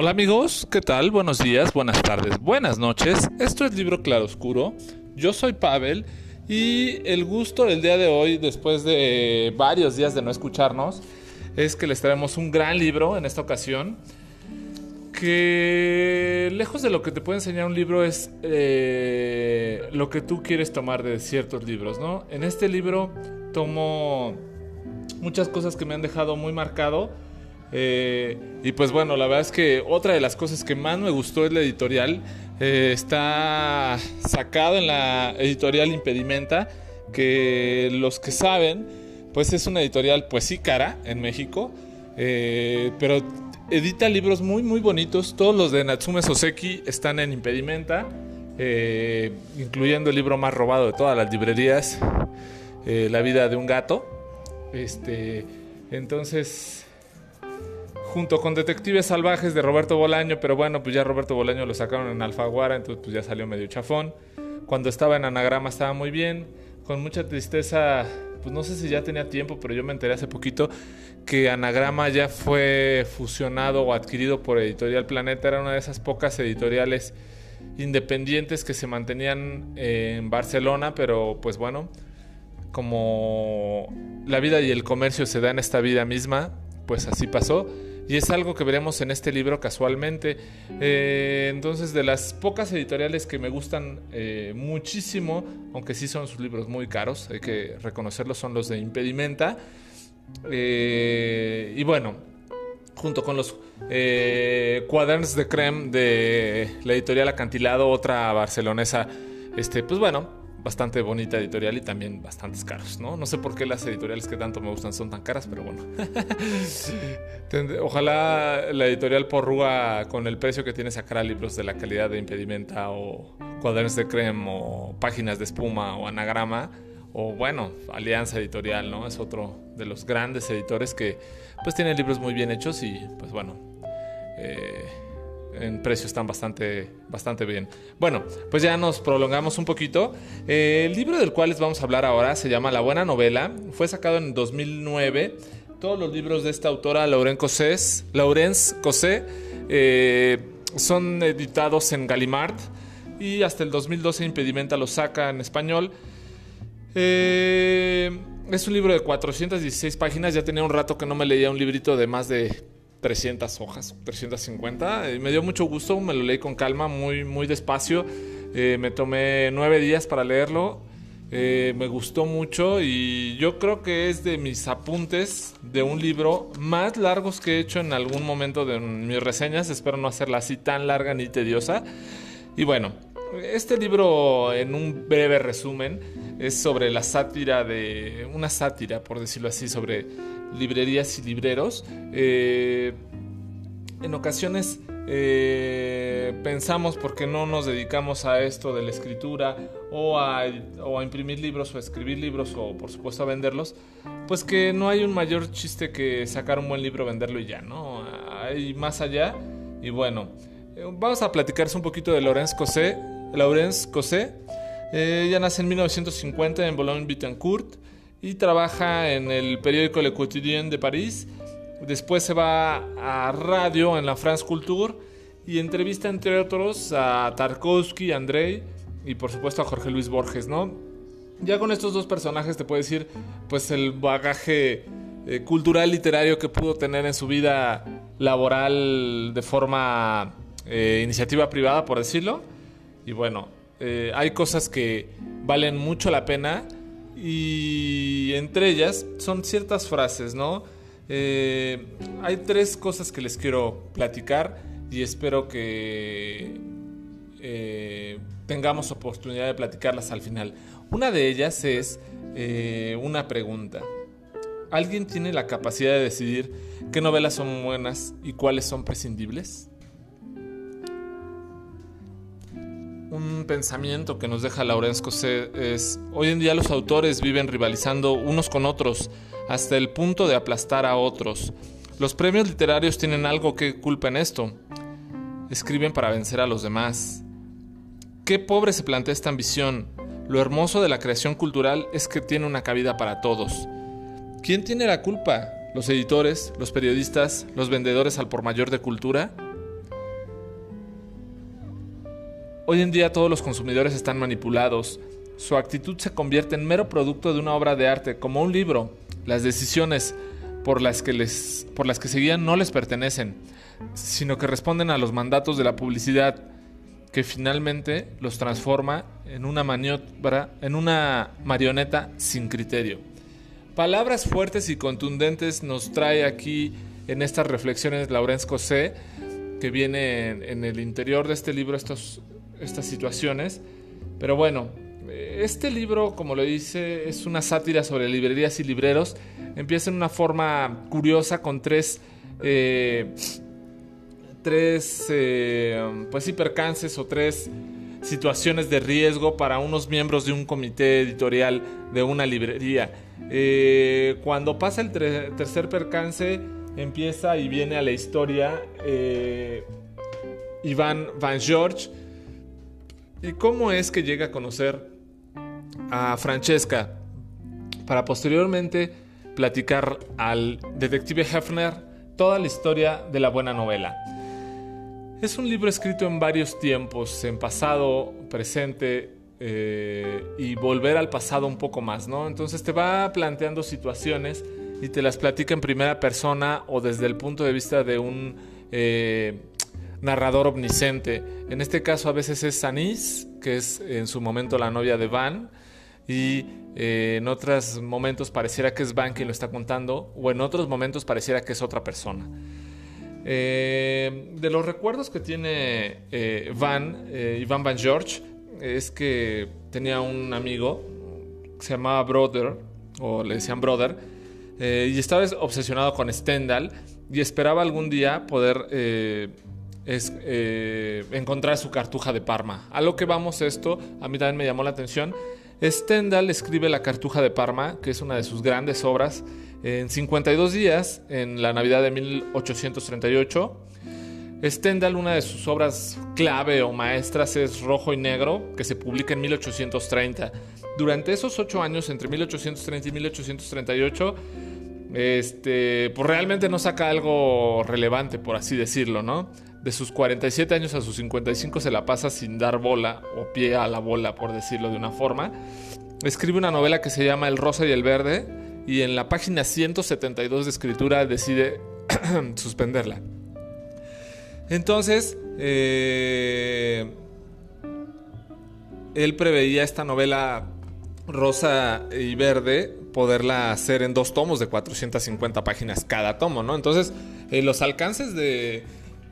Hola amigos, ¿qué tal? Buenos días, buenas tardes, buenas noches. Esto es Libro Claroscuro. Yo soy Pavel y el gusto del día de hoy, después de varios días de no escucharnos, es que les traemos un gran libro en esta ocasión. Que lejos de lo que te puede enseñar un libro es eh, lo que tú quieres tomar de ciertos libros, ¿no? En este libro tomo muchas cosas que me han dejado muy marcado eh, y pues bueno, la verdad es que otra de las cosas que más me gustó es la editorial. Eh, está sacado en la editorial Impedimenta, que los que saben, pues es una editorial pues sí cara en México, eh, pero edita libros muy muy bonitos. Todos los de Natsume Soseki están en Impedimenta, incluyendo el libro más robado de todas las librerías, La vida de un gato. Este, entonces junto con Detectives Salvajes de Roberto Bolaño, pero bueno, pues ya Roberto Bolaño lo sacaron en Alfaguara, entonces pues ya salió medio chafón. Cuando estaba en Anagrama estaba muy bien, con mucha tristeza, pues no sé si ya tenía tiempo, pero yo me enteré hace poquito que Anagrama ya fue fusionado o adquirido por Editorial Planeta, era una de esas pocas editoriales independientes que se mantenían en Barcelona, pero pues bueno, como la vida y el comercio se da en esta vida misma, pues así pasó y es algo que veremos en este libro casualmente. Eh, entonces, de las pocas editoriales que me gustan eh, muchísimo, aunque sí son sus libros muy caros, hay que reconocerlo, son los de Impedimenta. Eh, y bueno, junto con los cuadernos de creme de la editorial Acantilado, otra barcelonesa, este, pues bueno, bastante bonita editorial y también bastantes caros, ¿no? No sé por qué las editoriales que tanto me gustan son tan caras, pero bueno. Ojalá la editorial Porrúa con el precio que tiene sacara libros de la calidad de Impedimenta o cuadernos de creme o páginas de espuma o anagrama o bueno, Alianza Editorial, ¿no? Es otro de los grandes editores que pues tiene libros muy bien hechos y pues bueno, eh, en precio están bastante, bastante bien. Bueno, pues ya nos prolongamos un poquito. Eh, el libro del cual les vamos a hablar ahora se llama La Buena Novela. Fue sacado en 2009. Todos los libros de esta autora, Laurence Cosé, Laurence Cosé, eh, son editados en Gallimard y hasta el 2012 Impedimenta lo saca en español. Eh, es un libro de 416 páginas. Ya tenía un rato que no me leía un librito de más de 300 hojas, 350. Eh, me dio mucho gusto, me lo leí con calma, muy, muy despacio. Eh, me tomé nueve días para leerlo. Eh, me gustó mucho y yo creo que es de mis apuntes de un libro más largos que he hecho en algún momento de mis reseñas. Espero no hacerla así tan larga ni tediosa. Y bueno, este libro, en un breve resumen, es sobre la sátira de. una sátira, por decirlo así, sobre librerías y libreros. Eh, en ocasiones eh, pensamos porque no nos dedicamos a esto de la escritura o a, o a, imprimir libros o a escribir libros o por supuesto a venderlos, pues que no hay un mayor chiste que sacar un buen libro, venderlo y ya, ¿no? Hay más allá y bueno, eh, vamos a platicarse un poquito de Laurence Cosé. Laurence Cosé, ella nace en 1950 en Boulogne-Billancourt y trabaja en el periódico Le Quotidien de París. Después se va a radio en la France Culture y entrevista entre otros a Tarkovsky, Andrei y por supuesto a Jorge Luis Borges, ¿no? Ya con estos dos personajes te puedo decir pues el bagaje eh, cultural literario que pudo tener en su vida laboral de forma eh, iniciativa privada, por decirlo. Y bueno, eh, hay cosas que valen mucho la pena y entre ellas son ciertas frases, ¿no? Eh, hay tres cosas que les quiero platicar y espero que eh, tengamos oportunidad de platicarlas al final. Una de ellas es eh, una pregunta. ¿Alguien tiene la capacidad de decidir qué novelas son buenas y cuáles son prescindibles? Un pensamiento que nos deja Laurence Cosé es, hoy en día los autores viven rivalizando unos con otros hasta el punto de aplastar a otros. Los premios literarios tienen algo que culpa en esto. Escriben para vencer a los demás. Qué pobre se plantea esta ambición. Lo hermoso de la creación cultural es que tiene una cabida para todos. ¿Quién tiene la culpa? ¿Los editores, los periodistas, los vendedores al por mayor de cultura? Hoy en día todos los consumidores están manipulados. Su actitud se convierte en mero producto de una obra de arte, como un libro. Las decisiones por las que, les, por las que se guían no les pertenecen, sino que responden a los mandatos de la publicidad, que finalmente los transforma en una maniobra, en una marioneta sin criterio. Palabras fuertes y contundentes nos trae aquí en estas reflexiones Laurence Cosé, que viene en, el interior de este libro estos, estas situaciones. Pero bueno, este libro, como lo dice, es una sátira sobre librerías y libreros. Empieza en una forma curiosa con tres, eh, tres eh, pues sí, percances o tres situaciones de riesgo para unos miembros de un comité editorial de una librería. Eh, cuando pasa el tercer percance, empieza y viene a la historia Iván Van George. ¿Y cómo es que llega a conocer a Francesca para posteriormente platicar al detective Hefner toda la historia de la buena novela. Es un libro escrito en varios tiempos, en pasado, presente eh, y volver al pasado un poco más, ¿no? Entonces te va planteando situaciones y te las platica en primera persona o desde el punto de vista de un eh, narrador omnisciente. En este caso a veces es Sanis, que es en su momento la novia de Van, y eh, en otros momentos pareciera que es Van quien lo está contando o en otros momentos pareciera que es otra persona. Eh, de los recuerdos que tiene eh, Van, Iván Van George, es que tenía un amigo que se llamaba Brother, o le decían Brother, y estaba obsesionado con Stendhal y esperaba algún día poder encontrar su cartuja de Parma. A lo que vamos esto, a mí también me llamó la atención Stendhal escribe La Cartuja de Parma, que es una de sus grandes obras, en 52 días, en la Navidad de 1838. Stendhal, una de sus obras clave o maestras es Rojo y Negro, que se publica en 1830. Durante esos ocho años, entre 1830 y 1838, este, pues realmente no saca algo relevante, por así decirlo, ¿no? De sus 47 años a sus 55 se la pasa sin dar bola o pie a la bola, por decirlo de una forma. Escribe una novela que se llama El Rosa y el Verde y en la página 172 de escritura decide suspenderla. Entonces, eh, él preveía esta novela rosa y verde poderla hacer en dos tomos de 450 páginas cada tomo, ¿no? Entonces, los alcances de,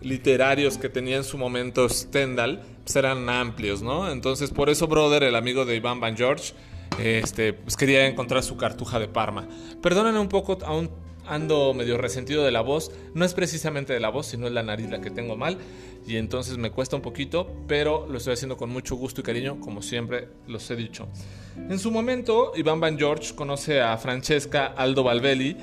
literarios que tenía en su momento Stendhal pues eran amplios, ¿no? Entonces por eso Brother, el amigo de Iván Van George, este, pues quería encontrar su cartuja de Parma. Perdónenme un poco, aún ando medio resentido de la voz. No es precisamente de la voz, sino es la nariz la que tengo mal. Y entonces me cuesta un poquito, pero lo estoy haciendo con mucho gusto y cariño, como siempre los he dicho. En su momento, Iván Van George conoce a Francesca Aldo Valvelli,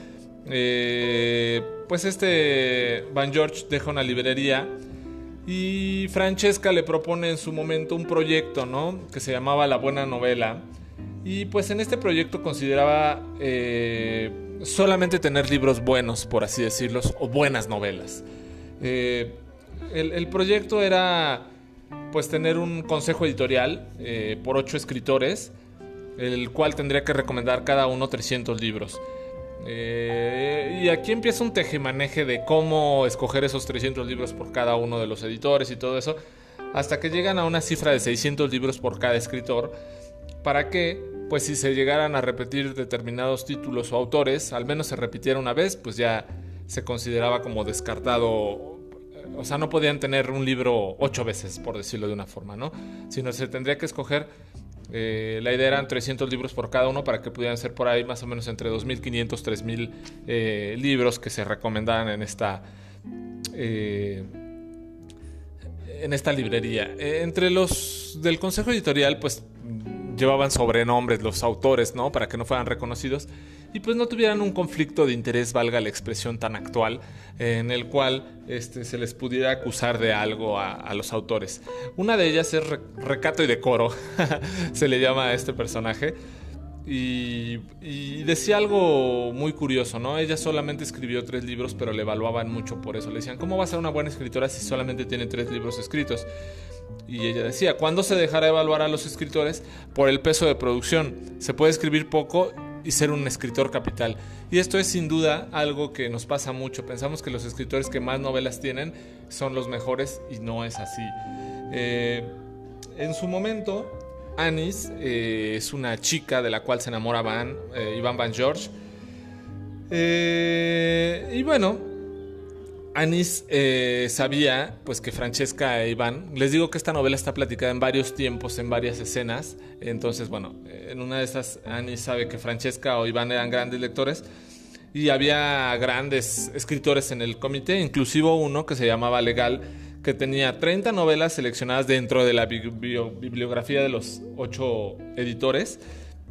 eh, pues este Van George deja una librería y Francesca le propone en su momento un proyecto, ¿no? Que se llamaba La Buena Novela. Y pues en este proyecto consideraba eh, solamente tener libros buenos, por así decirlo, o buenas novelas. Eh, el, proyecto era pues tener un consejo editorial por ocho escritores, el cual tendría que recomendar cada uno 300 libros. Eh, y aquí empieza un tejemaneje de cómo escoger esos 300 libros por cada uno de los editores y todo eso, hasta que llegan a una cifra de 600 libros por cada escritor, para que, pues si se llegaran a repetir determinados títulos o autores, al menos se repitiera una vez, pues ya se consideraba como descartado. O sea, no podían tener un libro ocho veces, por decirlo de una forma, ¿no? Sino se tendría que escoger eh, la idea eran 300 libros por cada uno para que pudieran ser por ahí más o menos entre 2.500, 3.000 eh, libros que se recomendaban en esta, eh, en esta librería. entre los del consejo editorial, pues llevaban sobrenombres los autores, ¿no? Para que no fueran reconocidos y pues no tuvieran un conflicto de interés, valga la expresión tan actual, en el cual este, se les pudiera acusar de algo a, los autores. Una de ellas es recato y decoro, se le llama a este personaje. Y, decía algo muy curioso, ¿no? Ella solamente escribió tres libros, pero le evaluaban mucho por eso. Le decían, ¿cómo va a ser una buena escritora si solamente tiene tres libros escritos? Y ella decía, ¿cuándo se dejará evaluar a los escritores por el peso de producción? Se puede escribir poco y ser un escritor capital. Y esto es sin duda algo que nos pasa mucho. Pensamos que los escritores que más novelas tienen son los mejores y no es así. Eh, en su momento, Anis eh, es una chica de la cual se enamora Van, eh, Iván Van George. y bueno, Anis sabía pues que Francesca e Iván, les digo que esta novela está platicada en varios tiempos, en varias escenas, entonces bueno, en una de esas Anis sabe que Francesca o Iván eran grandes lectores y había grandes escritores en el comité, inclusive uno que se llamaba Legal, que tenía 30 novelas seleccionadas dentro de la bibliografía de los ocho editores.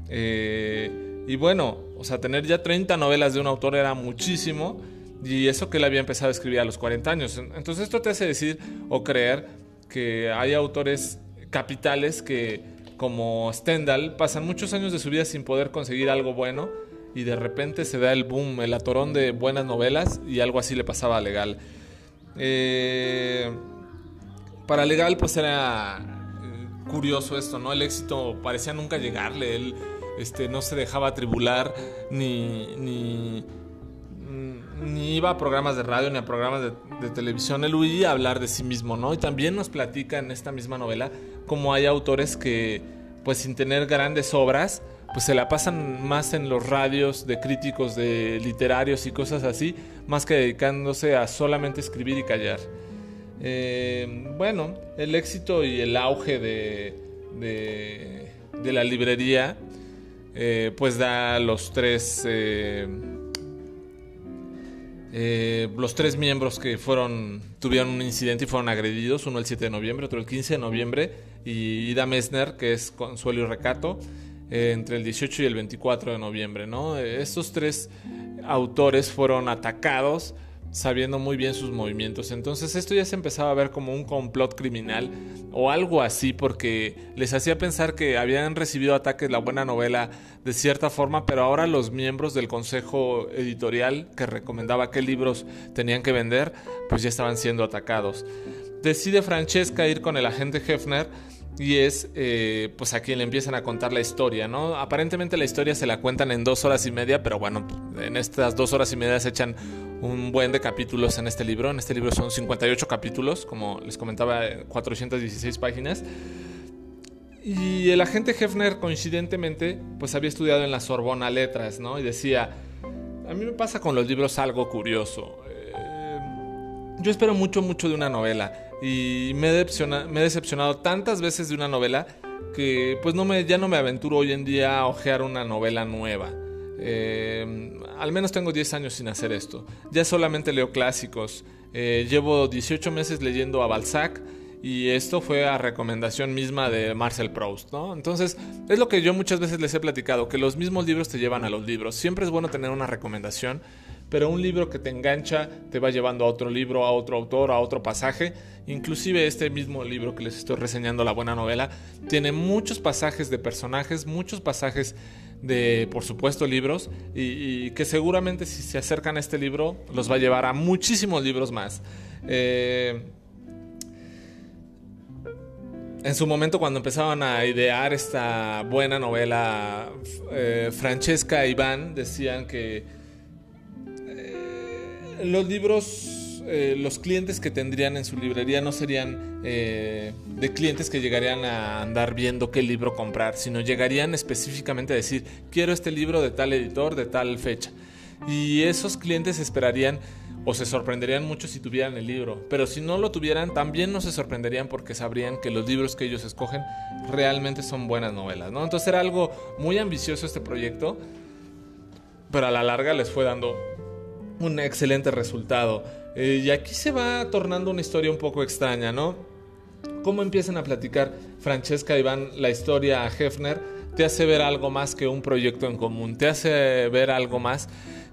Eh, y bueno, o sea, tener ya 30 novelas de un autor era muchísimo. Y eso que él había empezado a escribir a los 40 años. Entonces esto te hace decir o creer que hay autores capitales que, como Stendhal, pasan muchos años de su vida sin poder conseguir algo bueno y de repente se da el boom, el atorón de buenas novelas y algo así le pasaba a Legal. Eh, para Legal pues era eh, curioso esto, ¿no? El éxito parecía nunca llegarle, él este, no se dejaba tribular ni, ni, ni iba a programas de radio ni a programas de, de, televisión, él huía a hablar de sí mismo, ¿no? Y también nos platica en esta misma novela cómo hay autores que pues sin tener grandes obras, pues se la pasan más en los radios de críticos de literarios y cosas así, más que dedicándose a solamente escribir y callar. Eh, bueno, el éxito y el auge de, de, la librería, eh, pues da los tres, eh, los tres miembros que fueron, tuvieron un incidente y fueron agredidos, uno el 7 de noviembre, otro el 15 de noviembre, y Ida Messner, que es Consuelo y Recato, eh, entre el 18 y el 24 de noviembre. ¿no? Estos tres autores fueron atacados sabiendo muy bien sus movimientos. Entonces esto ya se empezaba a ver como un complot criminal o algo así porque les hacía pensar que habían recibido ataques la buena novela de cierta forma, pero ahora los miembros del consejo editorial que recomendaba qué libros tenían que vender, pues ya estaban siendo atacados. Decide Francesca ir con el agente Hefner y es eh, pues a quien le empiezan a contar la historia, ¿no? Aparentemente la historia se la cuentan en dos horas y media, pero bueno, en estas dos horas y media se echan un buen de capítulos en este libro. En este libro son 58 capítulos, como les comentaba, 416 páginas. Y el agente Hefner, coincidentemente, pues había estudiado en la Sorbona Letras, ¿no? Y decía, a mí me pasa con los libros algo curioso. Yo espero mucho, mucho de una novela y me he, decepcionado, tantas veces de una novela que pues no me, ya no me aventuro hoy en día a ojear una novela nueva. Eh, al menos tengo 10 años sin hacer esto. Ya solamente leo clásicos. Eh, llevo 18 meses leyendo a Balzac y esto fue a recomendación misma de Marcel Proust, ¿no? Entonces, es lo que yo muchas veces les he platicado, que los mismos libros te llevan a los libros. Siempre es bueno tener una recomendación pero un libro que te engancha te va llevando a otro libro, a otro autor, a otro pasaje. Inclusive este mismo libro que les estoy reseñando, la buena novela, tiene muchos pasajes de personajes, muchos pasajes de, por supuesto, libros, y, que seguramente si se acercan a este libro los va a llevar a muchísimos libros más. Eh, en su momento cuando empezaban a idear esta buena novela, eh, Francesca e Iván decían que los libros, eh, los clientes que tendrían en su librería no serían eh, de clientes que llegarían a andar viendo qué libro comprar, sino llegarían específicamente a decir, quiero este libro de tal editor, de tal fecha. Y esos clientes esperarían o se sorprenderían mucho si tuvieran el libro, pero si no lo tuvieran también no se sorprenderían porque sabrían que los libros que ellos escogen realmente son buenas novelas, ¿no? Entonces era algo muy ambicioso este proyecto, pero a la larga les fue dando un excelente resultado. Eh, y aquí se va tornando una historia un poco extraña, ¿no? Cómo empiezan a platicar Francesca y Iván la historia a Hefner te hace ver algo más que un proyecto en común, te hace ver algo más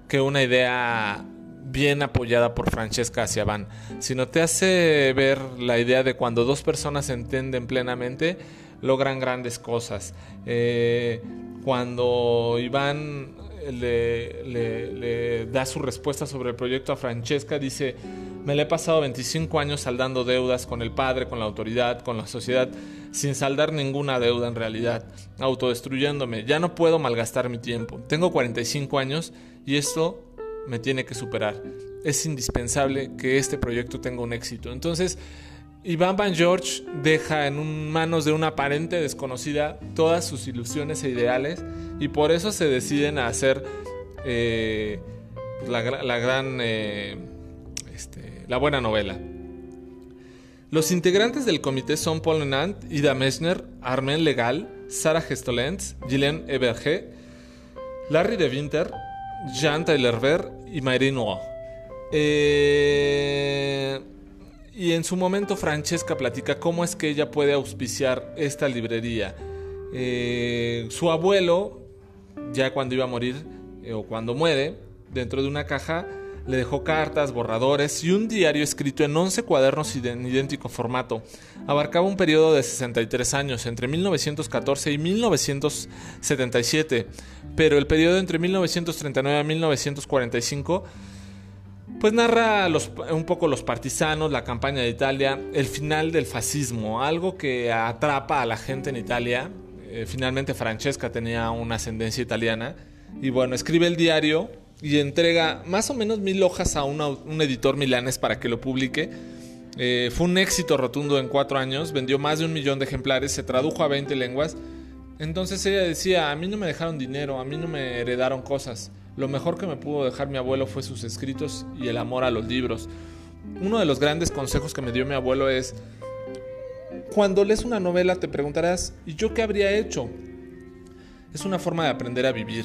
que una idea bien apoyada por Francesca hacia Van, sino te hace ver la idea de cuando dos personas se entienden plenamente, logran grandes cosas. Eh, cuando Iván le, da su respuesta sobre el proyecto a Francesca, dice, Me le he pasado 25 años saldando deudas con el padre, con la autoridad, con la sociedad, sin saldar ninguna deuda en realidad, autodestruyéndome. Ya no puedo malgastar mi tiempo. Tengo 45 años y esto me tiene que superar. Es indispensable que este proyecto tenga un éxito. Entonces, Iván Van George deja en manos de una aparente desconocida todas sus ilusiones e ideales y por eso se deciden a hacer eh, la, gran, eh, este, la buena novela. Los integrantes del comité son Paul Nant, Ida Messner, Armen Legal, Sarah Gestolens, Gillian Eberge, Larry de Winter, Jean Tyler y Mayrin eh, y en su momento Francesca platica cómo es que ella puede auspiciar esta librería. Eh, su abuelo, ya cuando iba a morir eh, o cuando muere, dentro de una caja le dejó cartas, borradores y un diario escrito en 11 cuadernos en idéntico formato. Abarcaba un periodo de 63 años, entre 1914 y 1977, pero el periodo entre 1939 y 1945 pues narra un poco los partisanos, la campaña de Italia, el final del fascismo, algo que atrapa a la gente en Italia. Eh, finalmente Francesca tenía una ascendencia italiana y bueno, escribe el diario y entrega más o menos mil hojas a un editor milanes para que lo publique. Eh, fue un éxito rotundo en cuatro años, vendió más de un millón de ejemplares, se tradujo a 20 lenguas. Entonces ella decía, a mí no me dejaron dinero, a mí no me heredaron cosas. Lo mejor que me pudo dejar mi abuelo fue sus escritos y el amor a los libros. Uno de los grandes consejos que me dio mi abuelo es, cuando lees una novela te preguntarás, ¿y yo qué habría hecho? Es una forma de aprender a vivir.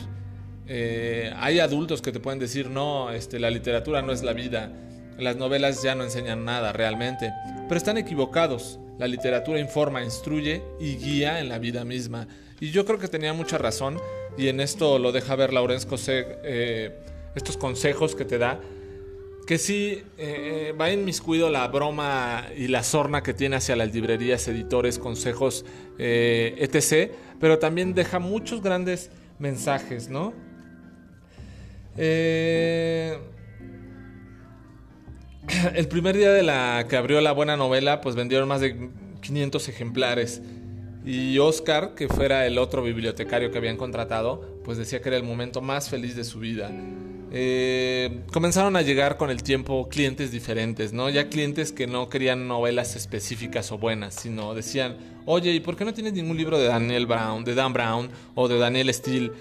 Eh, hay adultos que te pueden decir, no, este, la literatura no es la vida, las novelas ya no enseñan nada realmente, pero están equivocados. La literatura informa, instruye y guía en la vida misma. Y yo creo que tenía mucha razón y en esto lo deja ver Laurence Cosé, eh, estos consejos que te da, que sí eh, va inmiscuido la broma y la sorna que tiene hacia las librerías, editores, consejos, etc., pero también deja muchos grandes mensajes, ¿no? Eh, el primer día de la que abrió la buena novela, pues vendieron más de 500 ejemplares. Y Oscar, que fuera el otro bibliotecario que habían contratado, pues decía que era el momento más feliz de su vida. Eh, comenzaron a llegar con el tiempo clientes diferentes, ¿no? Ya clientes que no querían novelas específicas o buenas, sino decían, oye, ¿y por qué no tienes ningún libro de Daniel Brown, de Dan Brown o de Daniel Steele?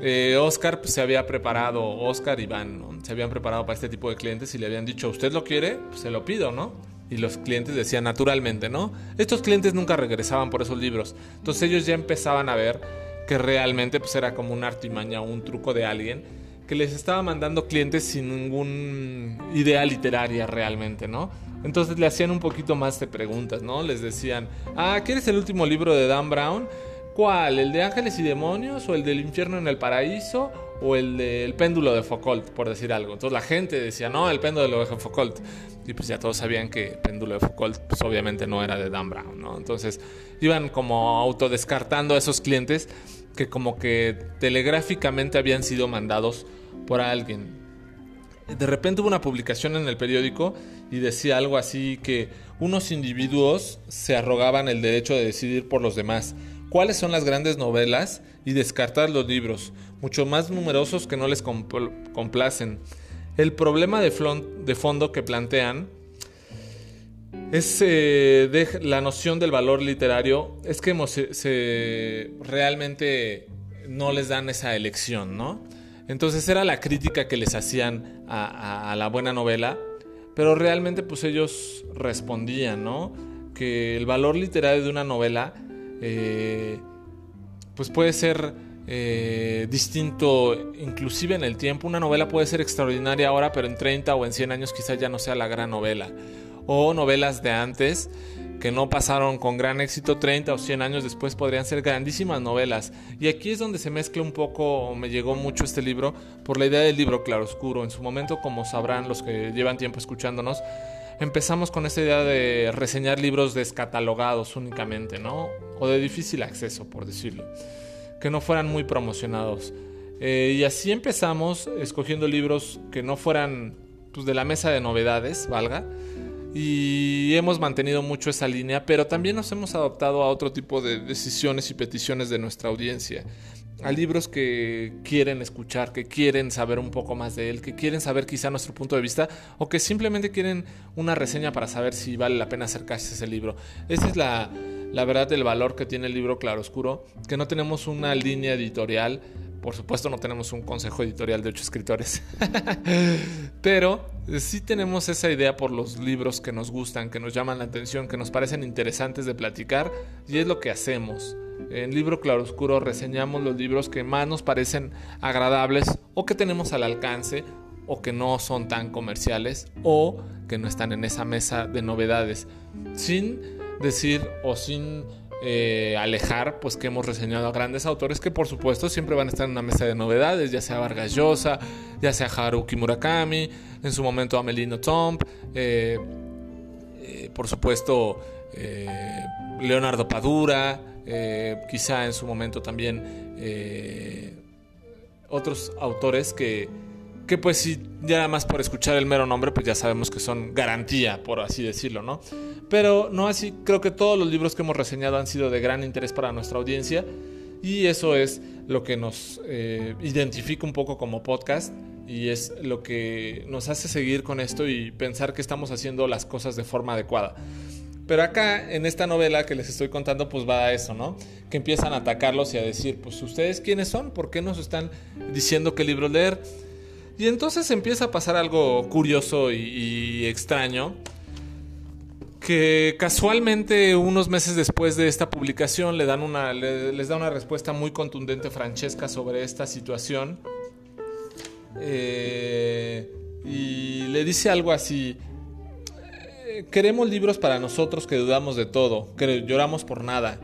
Eh, Oscar pues, se había preparado, Oscar y Van, se habían preparado para este tipo de clientes y le habían dicho, ¿usted lo quiere? Pues se lo pido, ¿no? Y los clientes decían naturalmente, ¿no? Estos clientes nunca regresaban por esos libros. Entonces ellos ya empezaban a ver que realmente pues, era como una artimaña o un truco de alguien que les estaba mandando clientes sin ningún idea literaria realmente, ¿no? Entonces le hacían un poquito más de preguntas, ¿no? Les decían, ah, ¿quieres el último libro de Dan Brown? ¿Cuál? ¿El de Ángeles y Demonios? ¿O el del Infierno en el Paraíso? ¿O el del péndulo de Foucault, por decir algo? Entonces la gente decía, no, el péndulo de Foucault. Y pues ya todos sabían que péndulo de Foucault, pues obviamente no era de Dan Brown, ¿no? Entonces iban como autodescartando a esos clientes que como que telegráficamente habían sido mandados por alguien. De repente hubo una publicación en el periódico y decía algo así que unos individuos se arrogaban el derecho de decidir por los demás cuáles son las grandes novelas y descartar los libros, mucho más numerosos que no les complacen. El problema de, fondo que plantean es eh, la noción del valor literario, es que realmente no les dan esa elección, ¿no? Entonces era la crítica que les hacían a, a, la buena novela, pero realmente pues ellos respondían, ¿no? Que el valor literario de una novela eh, pues puede ser eh, distinto inclusive en el tiempo. Una novela puede ser extraordinaria ahora, pero en 30 o en 100 años quizás ya no sea la gran novela. O novelas de antes que no pasaron con gran éxito 30 o 100 años después podrían ser grandísimas novelas. Y aquí es donde se mezcla un poco, me llegó mucho este libro, por la idea del libro claroscuro. En su momento, como sabrán los que llevan tiempo escuchándonos, empezamos con esta idea de reseñar libros descatalogados únicamente, ¿no? O de difícil acceso, por decirlo, que no fueran muy promocionados. Eh, y así empezamos escogiendo libros que no fueran pues, de la mesa de novedades, valga. Y hemos mantenido mucho esa línea, pero también nos hemos adoptado a otro tipo de decisiones y peticiones de nuestra audiencia. A libros que quieren escuchar, que quieren saber un poco más de él, que quieren saber quizá nuestro punto de vista o que simplemente quieren una reseña para saber si vale la pena acercarse a ese libro. Esa es la, la verdad del valor que tiene el libro Claroscuro, que no tenemos una línea editorial por supuesto no tenemos un consejo editorial de ocho escritores, pero sí tenemos esa idea por los libros que nos gustan, que nos llaman la atención, que nos parecen interesantes de platicar y es lo que hacemos. En Libro Claroscuro reseñamos los libros que más nos parecen agradables o que tenemos al alcance o que no son tan comerciales o que no están en esa mesa de novedades, sin decir o sin eh, alejar, pues que hemos reseñado a grandes autores que por supuesto siempre van a estar en una mesa de novedades, ya sea Vargas Llosa, ya sea Haruki Murakami, en su momento Amelino Tomp, eh, eh, por supuesto Leonardo Padura, quizá en su momento también otros autores que, que pues si ya nada más por escuchar el mero nombre, pues ya sabemos que son garantía, por así decirlo, ¿no? Pero no así, creo que todos los libros que hemos reseñado han sido de gran interés para nuestra audiencia y eso es lo que nos eh, identifica un poco como podcast y es lo que nos hace seguir con esto y pensar que estamos haciendo las cosas de forma adecuada. Pero acá, en esta novela que les estoy contando, pues va a eso, ¿no? Que empiezan a atacarlos y a decir, pues ustedes quiénes son, ¿por qué nos están diciendo qué libro leer? Y entonces empieza a pasar algo curioso y, extraño, que casualmente unos meses después de esta publicación le dan una, les da una respuesta muy contundente Francesca sobre esta situación. Eh, y le dice algo así, queremos libros para nosotros que dudamos de todo, que lloramos por nada,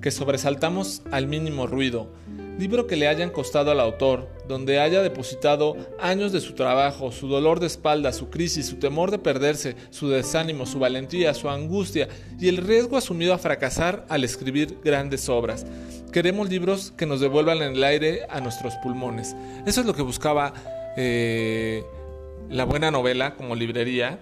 que sobresaltamos al mínimo ruido, libro que le hayan costado al autor, donde haya depositado años de su trabajo, su dolor de espalda, su crisis, su temor de perderse, su desánimo, su valentía, su angustia y el riesgo asumido a fracasar al escribir grandes obras. Queremos libros que nos devuelvan el aire a nuestros pulmones. Eso es lo que buscaba eh, la buena novela como librería.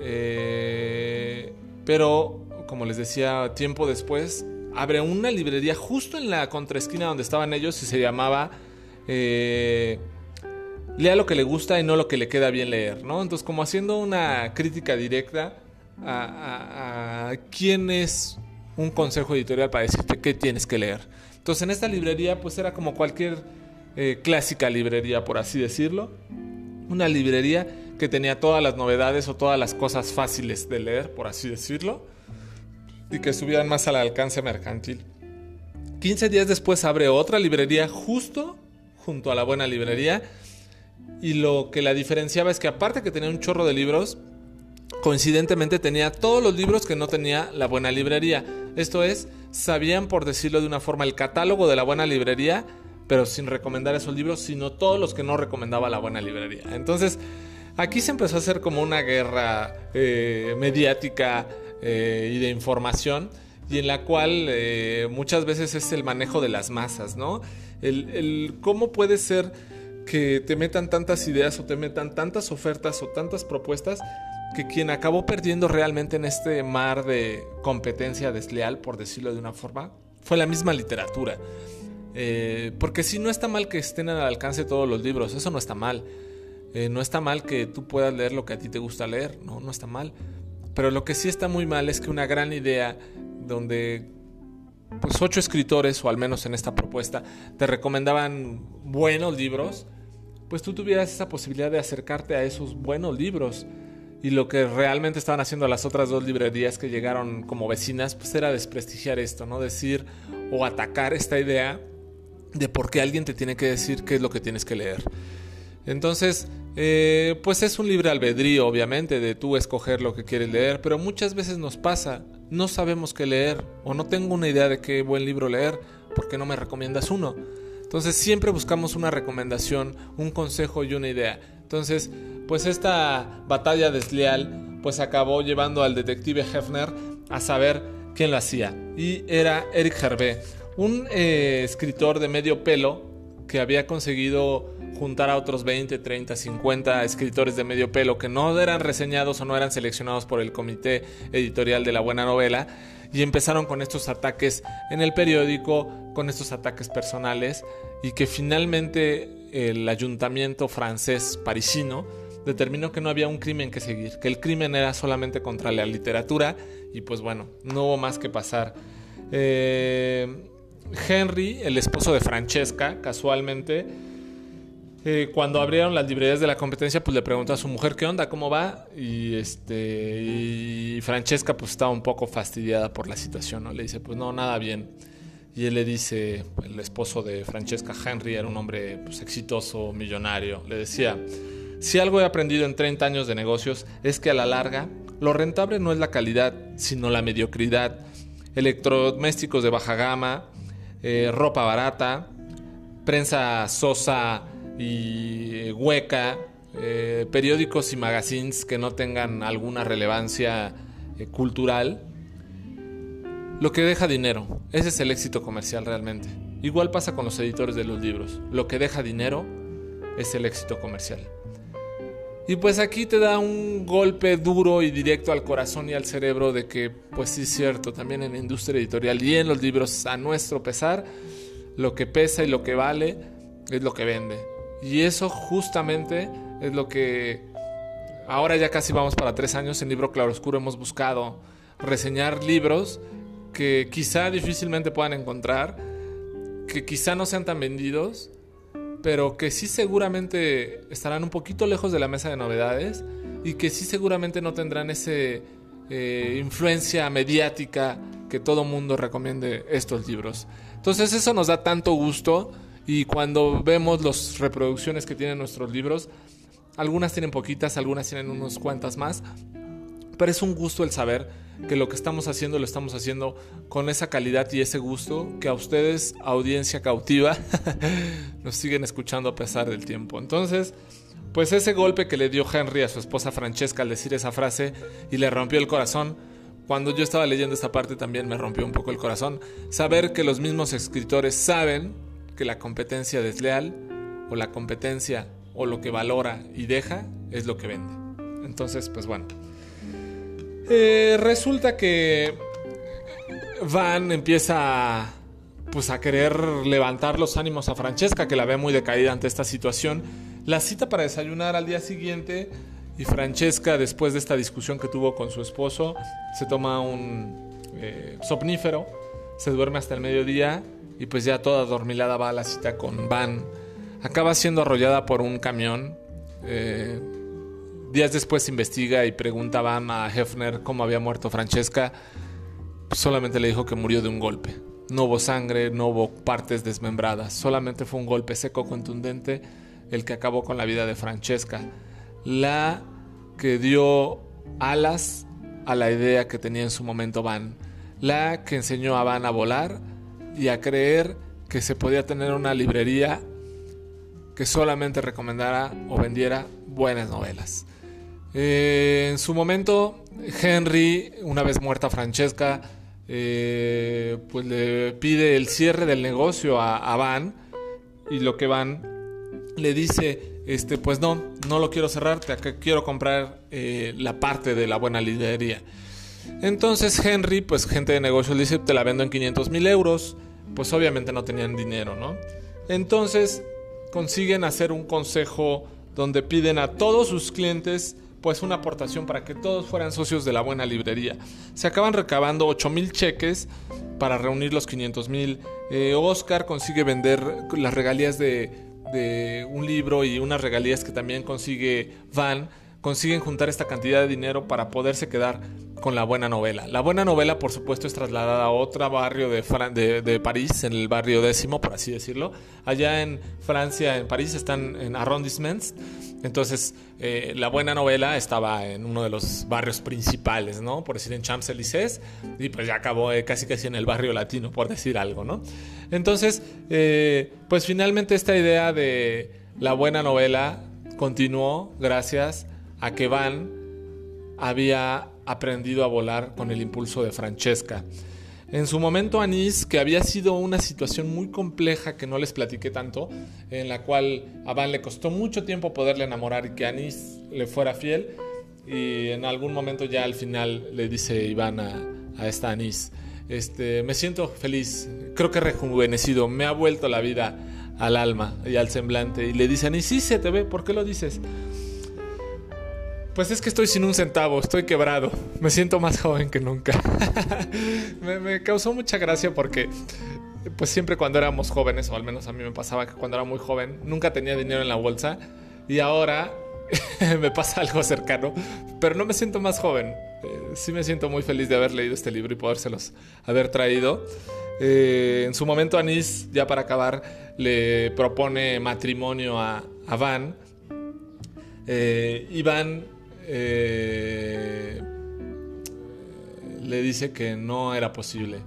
Eh, pero, como les decía, tiempo después, abre una librería justo en la contraesquina donde estaban ellos y se llamaba eh, Lea lo que le gusta y no lo que le queda bien leer, ¿no? Entonces como haciendo una crítica directa a, quién es un consejo editorial para decirte qué tienes que leer. Entonces en esta librería pues era como cualquier eh, clásica librería, por así decirlo. Una librería que tenía todas las novedades o todas las cosas fáciles de leer, por así decirlo y que estuvieran más al alcance mercantil. 15 días después abre otra librería justo junto a la buena librería y lo que la diferenciaba es que aparte que tenía un chorro de libros, coincidentemente tenía todos los libros que no tenía la buena librería. Esto es, sabían por decirlo de una forma el catálogo de la buena librería, pero sin recomendar esos libros, sino todos los que no recomendaba la buena librería. Entonces, aquí se empezó a hacer como una guerra eh, mediática eh, y de información y en la cual eh, muchas veces es el manejo de las masas, ¿no? El, cómo puede ser que te metan tantas ideas o te metan tantas ofertas o tantas propuestas que quien acabó perdiendo realmente en este mar de competencia desleal, por decirlo de una forma, fue la misma literatura. Porque si no está mal que estén al alcance todos los libros, eso no está mal. No está mal que tú puedas leer lo que a ti te gusta leer, no, no está mal. Pero lo que sí está muy mal es que una gran idea donde pues ocho escritores, o al menos en esta propuesta, te recomendaban buenos libros, pues tú tuvieras esa posibilidad de acercarte a esos buenos libros. Y lo que realmente estaban haciendo las otras dos librerías que llegaron como vecinas, pues era desprestigiar esto, ¿no? Decir o atacar esta idea de por qué alguien te tiene que decir qué es lo que tienes que leer. Entonces, eh, pues es un libre albedrío, obviamente, de tú escoger lo que quieres leer, pero muchas veces nos pasa, no sabemos qué leer o no tengo una idea de qué buen libro leer, porque no me recomiendas uno? Entonces siempre buscamos una recomendación, un consejo y una idea. Entonces, pues esta batalla desleal pues acabó llevando al detective Hefner a saber quién lo hacía. Y era Eric Hervé, un eh, escritor de medio pelo que había conseguido juntar a otros 20, 30, 50 escritores de medio pelo que no eran reseñados o no eran seleccionados por el comité editorial de la buena novela y empezaron con estos ataques en el periódico, con estos ataques personales y que finalmente el ayuntamiento francés parisino determinó que no había un crimen que seguir, que el crimen era solamente contra la literatura y pues bueno, no hubo más que pasar. Eh, Henry, el esposo de Francesca, casualmente, eh, cuando abrieron las librerías de la competencia, pues le preguntó a su mujer qué onda, cómo va. Y este Francesca pues estaba un poco fastidiada por la situación, ¿no? Le dice, pues no, nada bien. Y él le dice, el esposo de Francesca Henry era un hombre pues, exitoso, millonario. Le decía, si algo he aprendido en 30 años de negocios es que a la larga lo rentable no es la calidad, sino la mediocridad. Electrodomésticos de baja gama, eh, ropa barata, prensa sosa y hueca, eh, periódicos y magazines que no tengan alguna relevancia eh, cultural, lo que deja dinero, ese es el éxito comercial realmente. Igual pasa con los editores de los libros, lo que deja dinero es el éxito comercial. Y pues aquí te da un golpe duro y directo al corazón y al cerebro de que, pues sí es cierto, también en la industria editorial y en los libros, a nuestro pesar, lo que pesa y lo que vale es lo que vende. Y eso justamente es lo que ahora ya casi vamos para tres años en Libro Claroscuro hemos buscado reseñar libros que quizá difícilmente puedan encontrar, que quizá no sean tan vendidos, pero que sí seguramente estarán un poquito lejos de la mesa de novedades y que sí seguramente no tendrán esa eh, influencia mediática que todo mundo recomiende estos libros. Entonces eso nos da tanto gusto y cuando vemos las reproducciones que tienen nuestros libros, algunas tienen poquitas, algunas tienen unos cuantas más, pero es un gusto el saber que lo que estamos haciendo lo estamos haciendo con esa calidad y ese gusto que a ustedes, audiencia cautiva, nos siguen escuchando a pesar del tiempo. Entonces, pues ese golpe que le dio Henry a su esposa Francesca al decir esa frase y le rompió el corazón, cuando yo estaba leyendo esta parte también me rompió un poco el corazón. Saber que los mismos escritores saben que la competencia desleal o la competencia o lo que valora y deja es lo que vende. Entonces, pues bueno. Eh, resulta que Van empieza pues a querer levantar los ánimos a Francesca, que la ve muy decaída ante esta situación. La cita para desayunar al día siguiente y Francesca, después de esta discusión que tuvo con su esposo, se toma un eh, se duerme hasta el mediodía y pues ya toda dormilada va a la cita con Van. Acaba siendo arrollada por un camión. Eh, días después investiga y pregunta a Van a Hefner cómo había muerto Francesca. solamente le dijo que murió de un golpe. No hubo sangre, no hubo partes desmembradas. Solamente fue un golpe seco, contundente, el que acabó con la vida de Francesca. La que dio alas a la idea que tenía en su momento Van. La que enseñó a Van a volar y a creer que se podía tener una librería que solamente recomendara o vendiera buenas novelas. Eh, en su momento, Henry, una vez muerta Francesca, eh, pues le pide el cierre del negocio a, Van y lo que Van le dice, este, pues no, no lo quiero cerrar, te quiero comprar eh, la parte de la buena librería. Entonces Henry, pues gente de negocios, le dice, te la vendo en 500 mil euros pues obviamente no tenían dinero, ¿no? Entonces consiguen hacer un consejo donde piden a todos sus clientes pues una aportación para que todos fueran socios de la buena librería. Se acaban recabando 8 mil cheques para reunir los 500 mil. Eh, Oscar consigue vender las regalías de, de un libro y unas regalías que también consigue Van consiguen juntar esta cantidad de dinero para poderse quedar con la buena novela. La buena novela, por supuesto, es trasladada a otro barrio de, de, París, en el barrio décimo, por así decirlo. Allá en Francia, en París, están en arrondissements. Entonces, eh, la buena novela estaba en uno de los barrios principales, ¿no? Por decir, en Champs-Élysées. Y pues ya acabó eh, casi casi en el barrio latino, por decir algo, ¿no? Entonces, eh, pues finalmente esta idea de la buena novela continuó gracias a que Van había aprendido a volar con el impulso de Francesca. En su momento Anís, que había sido una situación muy compleja que no les platiqué tanto, en la cual a Van le costó mucho tiempo poderle enamorar y que Anís le fuera fiel, y en algún momento ya al final le dice Iván a, esta Anís, este, me siento feliz, creo que rejuvenecido, me ha vuelto la vida al alma y al semblante. Y le dice Anís, sí se te ve, ¿por qué lo dices? Pues es que estoy sin un centavo, estoy quebrado, me siento más joven que nunca. me, causó mucha gracia porque pues siempre cuando éramos jóvenes, o al menos a mí me pasaba que cuando era muy joven, nunca tenía dinero en la bolsa y ahora me pasa algo cercano, pero no me siento más joven. Eh, sí me siento muy feliz de haber leído este libro y podérselos haber traído. Eh, en su momento Anís, ya para acabar, le propone matrimonio a, Van. Eh, y Van eh, le dice que no era posible,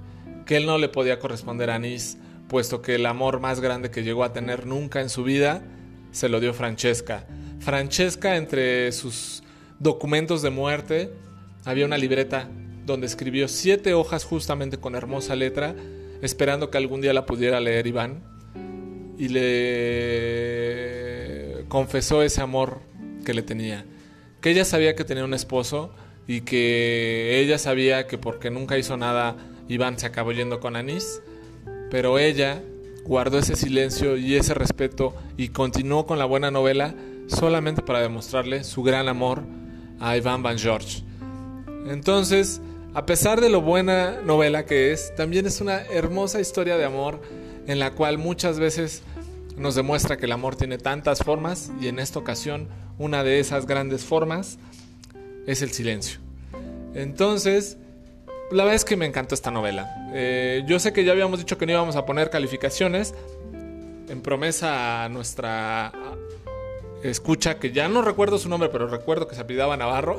que él no le podía corresponder a Anís, puesto que el amor más grande que llegó a tener nunca en su vida se lo dio Francesca. Francesca, entre sus documentos de muerte, había una libreta donde escribió siete hojas justamente con hermosa letra, esperando que algún día la pudiera leer Iván, y le confesó ese amor que le tenía que ella sabía que tenía un esposo y que ella sabía que porque nunca hizo nada Iván se acabó yendo con Anís, pero ella guardó ese silencio y ese respeto y continuó con la buena novela solamente para demostrarle su gran amor a Iván Van George. Entonces, a pesar de lo buena novela que es, también es una hermosa historia de amor en la cual muchas veces nos demuestra que el amor tiene tantas formas y en esta ocasión una de esas grandes formas es el silencio. Entonces, la verdad es que me encantó esta novela. Eh, yo sé que ya habíamos dicho que no íbamos a poner calificaciones en promesa a nuestra escucha, que ya no recuerdo su nombre, pero recuerdo que se apellidaba Navarro.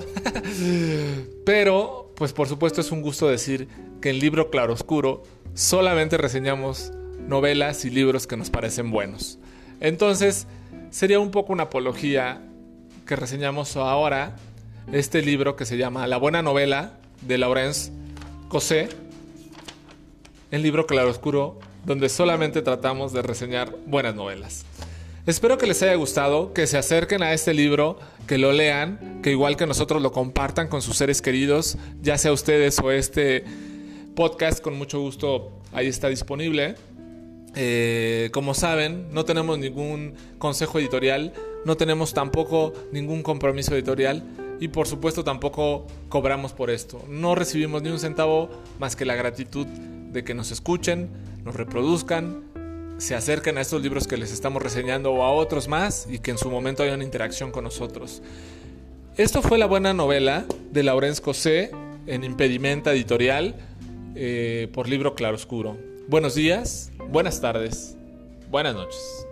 pero, pues por supuesto es un gusto decir que en Libro Claroscuro solamente reseñamos novelas y libros que nos parecen buenos. Entonces, sería un poco una apología que reseñamos ahora este libro que se llama La buena novela de Laurence Cosé, el libro claroscuro donde solamente tratamos de reseñar buenas novelas. Espero que les haya gustado, que se acerquen a este libro, que lo lean, que igual que nosotros lo compartan con sus seres queridos, ya sea ustedes o este podcast, con mucho gusto ahí está disponible. Eh, como saben, no tenemos ningún consejo editorial, no tenemos tampoco ningún compromiso editorial y por supuesto tampoco cobramos por esto. No recibimos ni un centavo más que la gratitud de que nos escuchen, nos reproduzcan, se acerquen a estos libros que les estamos reseñando o a otros más y que en su momento haya una interacción con nosotros. Esto fue la buena novela de Laurence Cosé en Impedimenta Editorial eh, por libro Claroscuro. Buenos días, buenas tardes, buenas noches.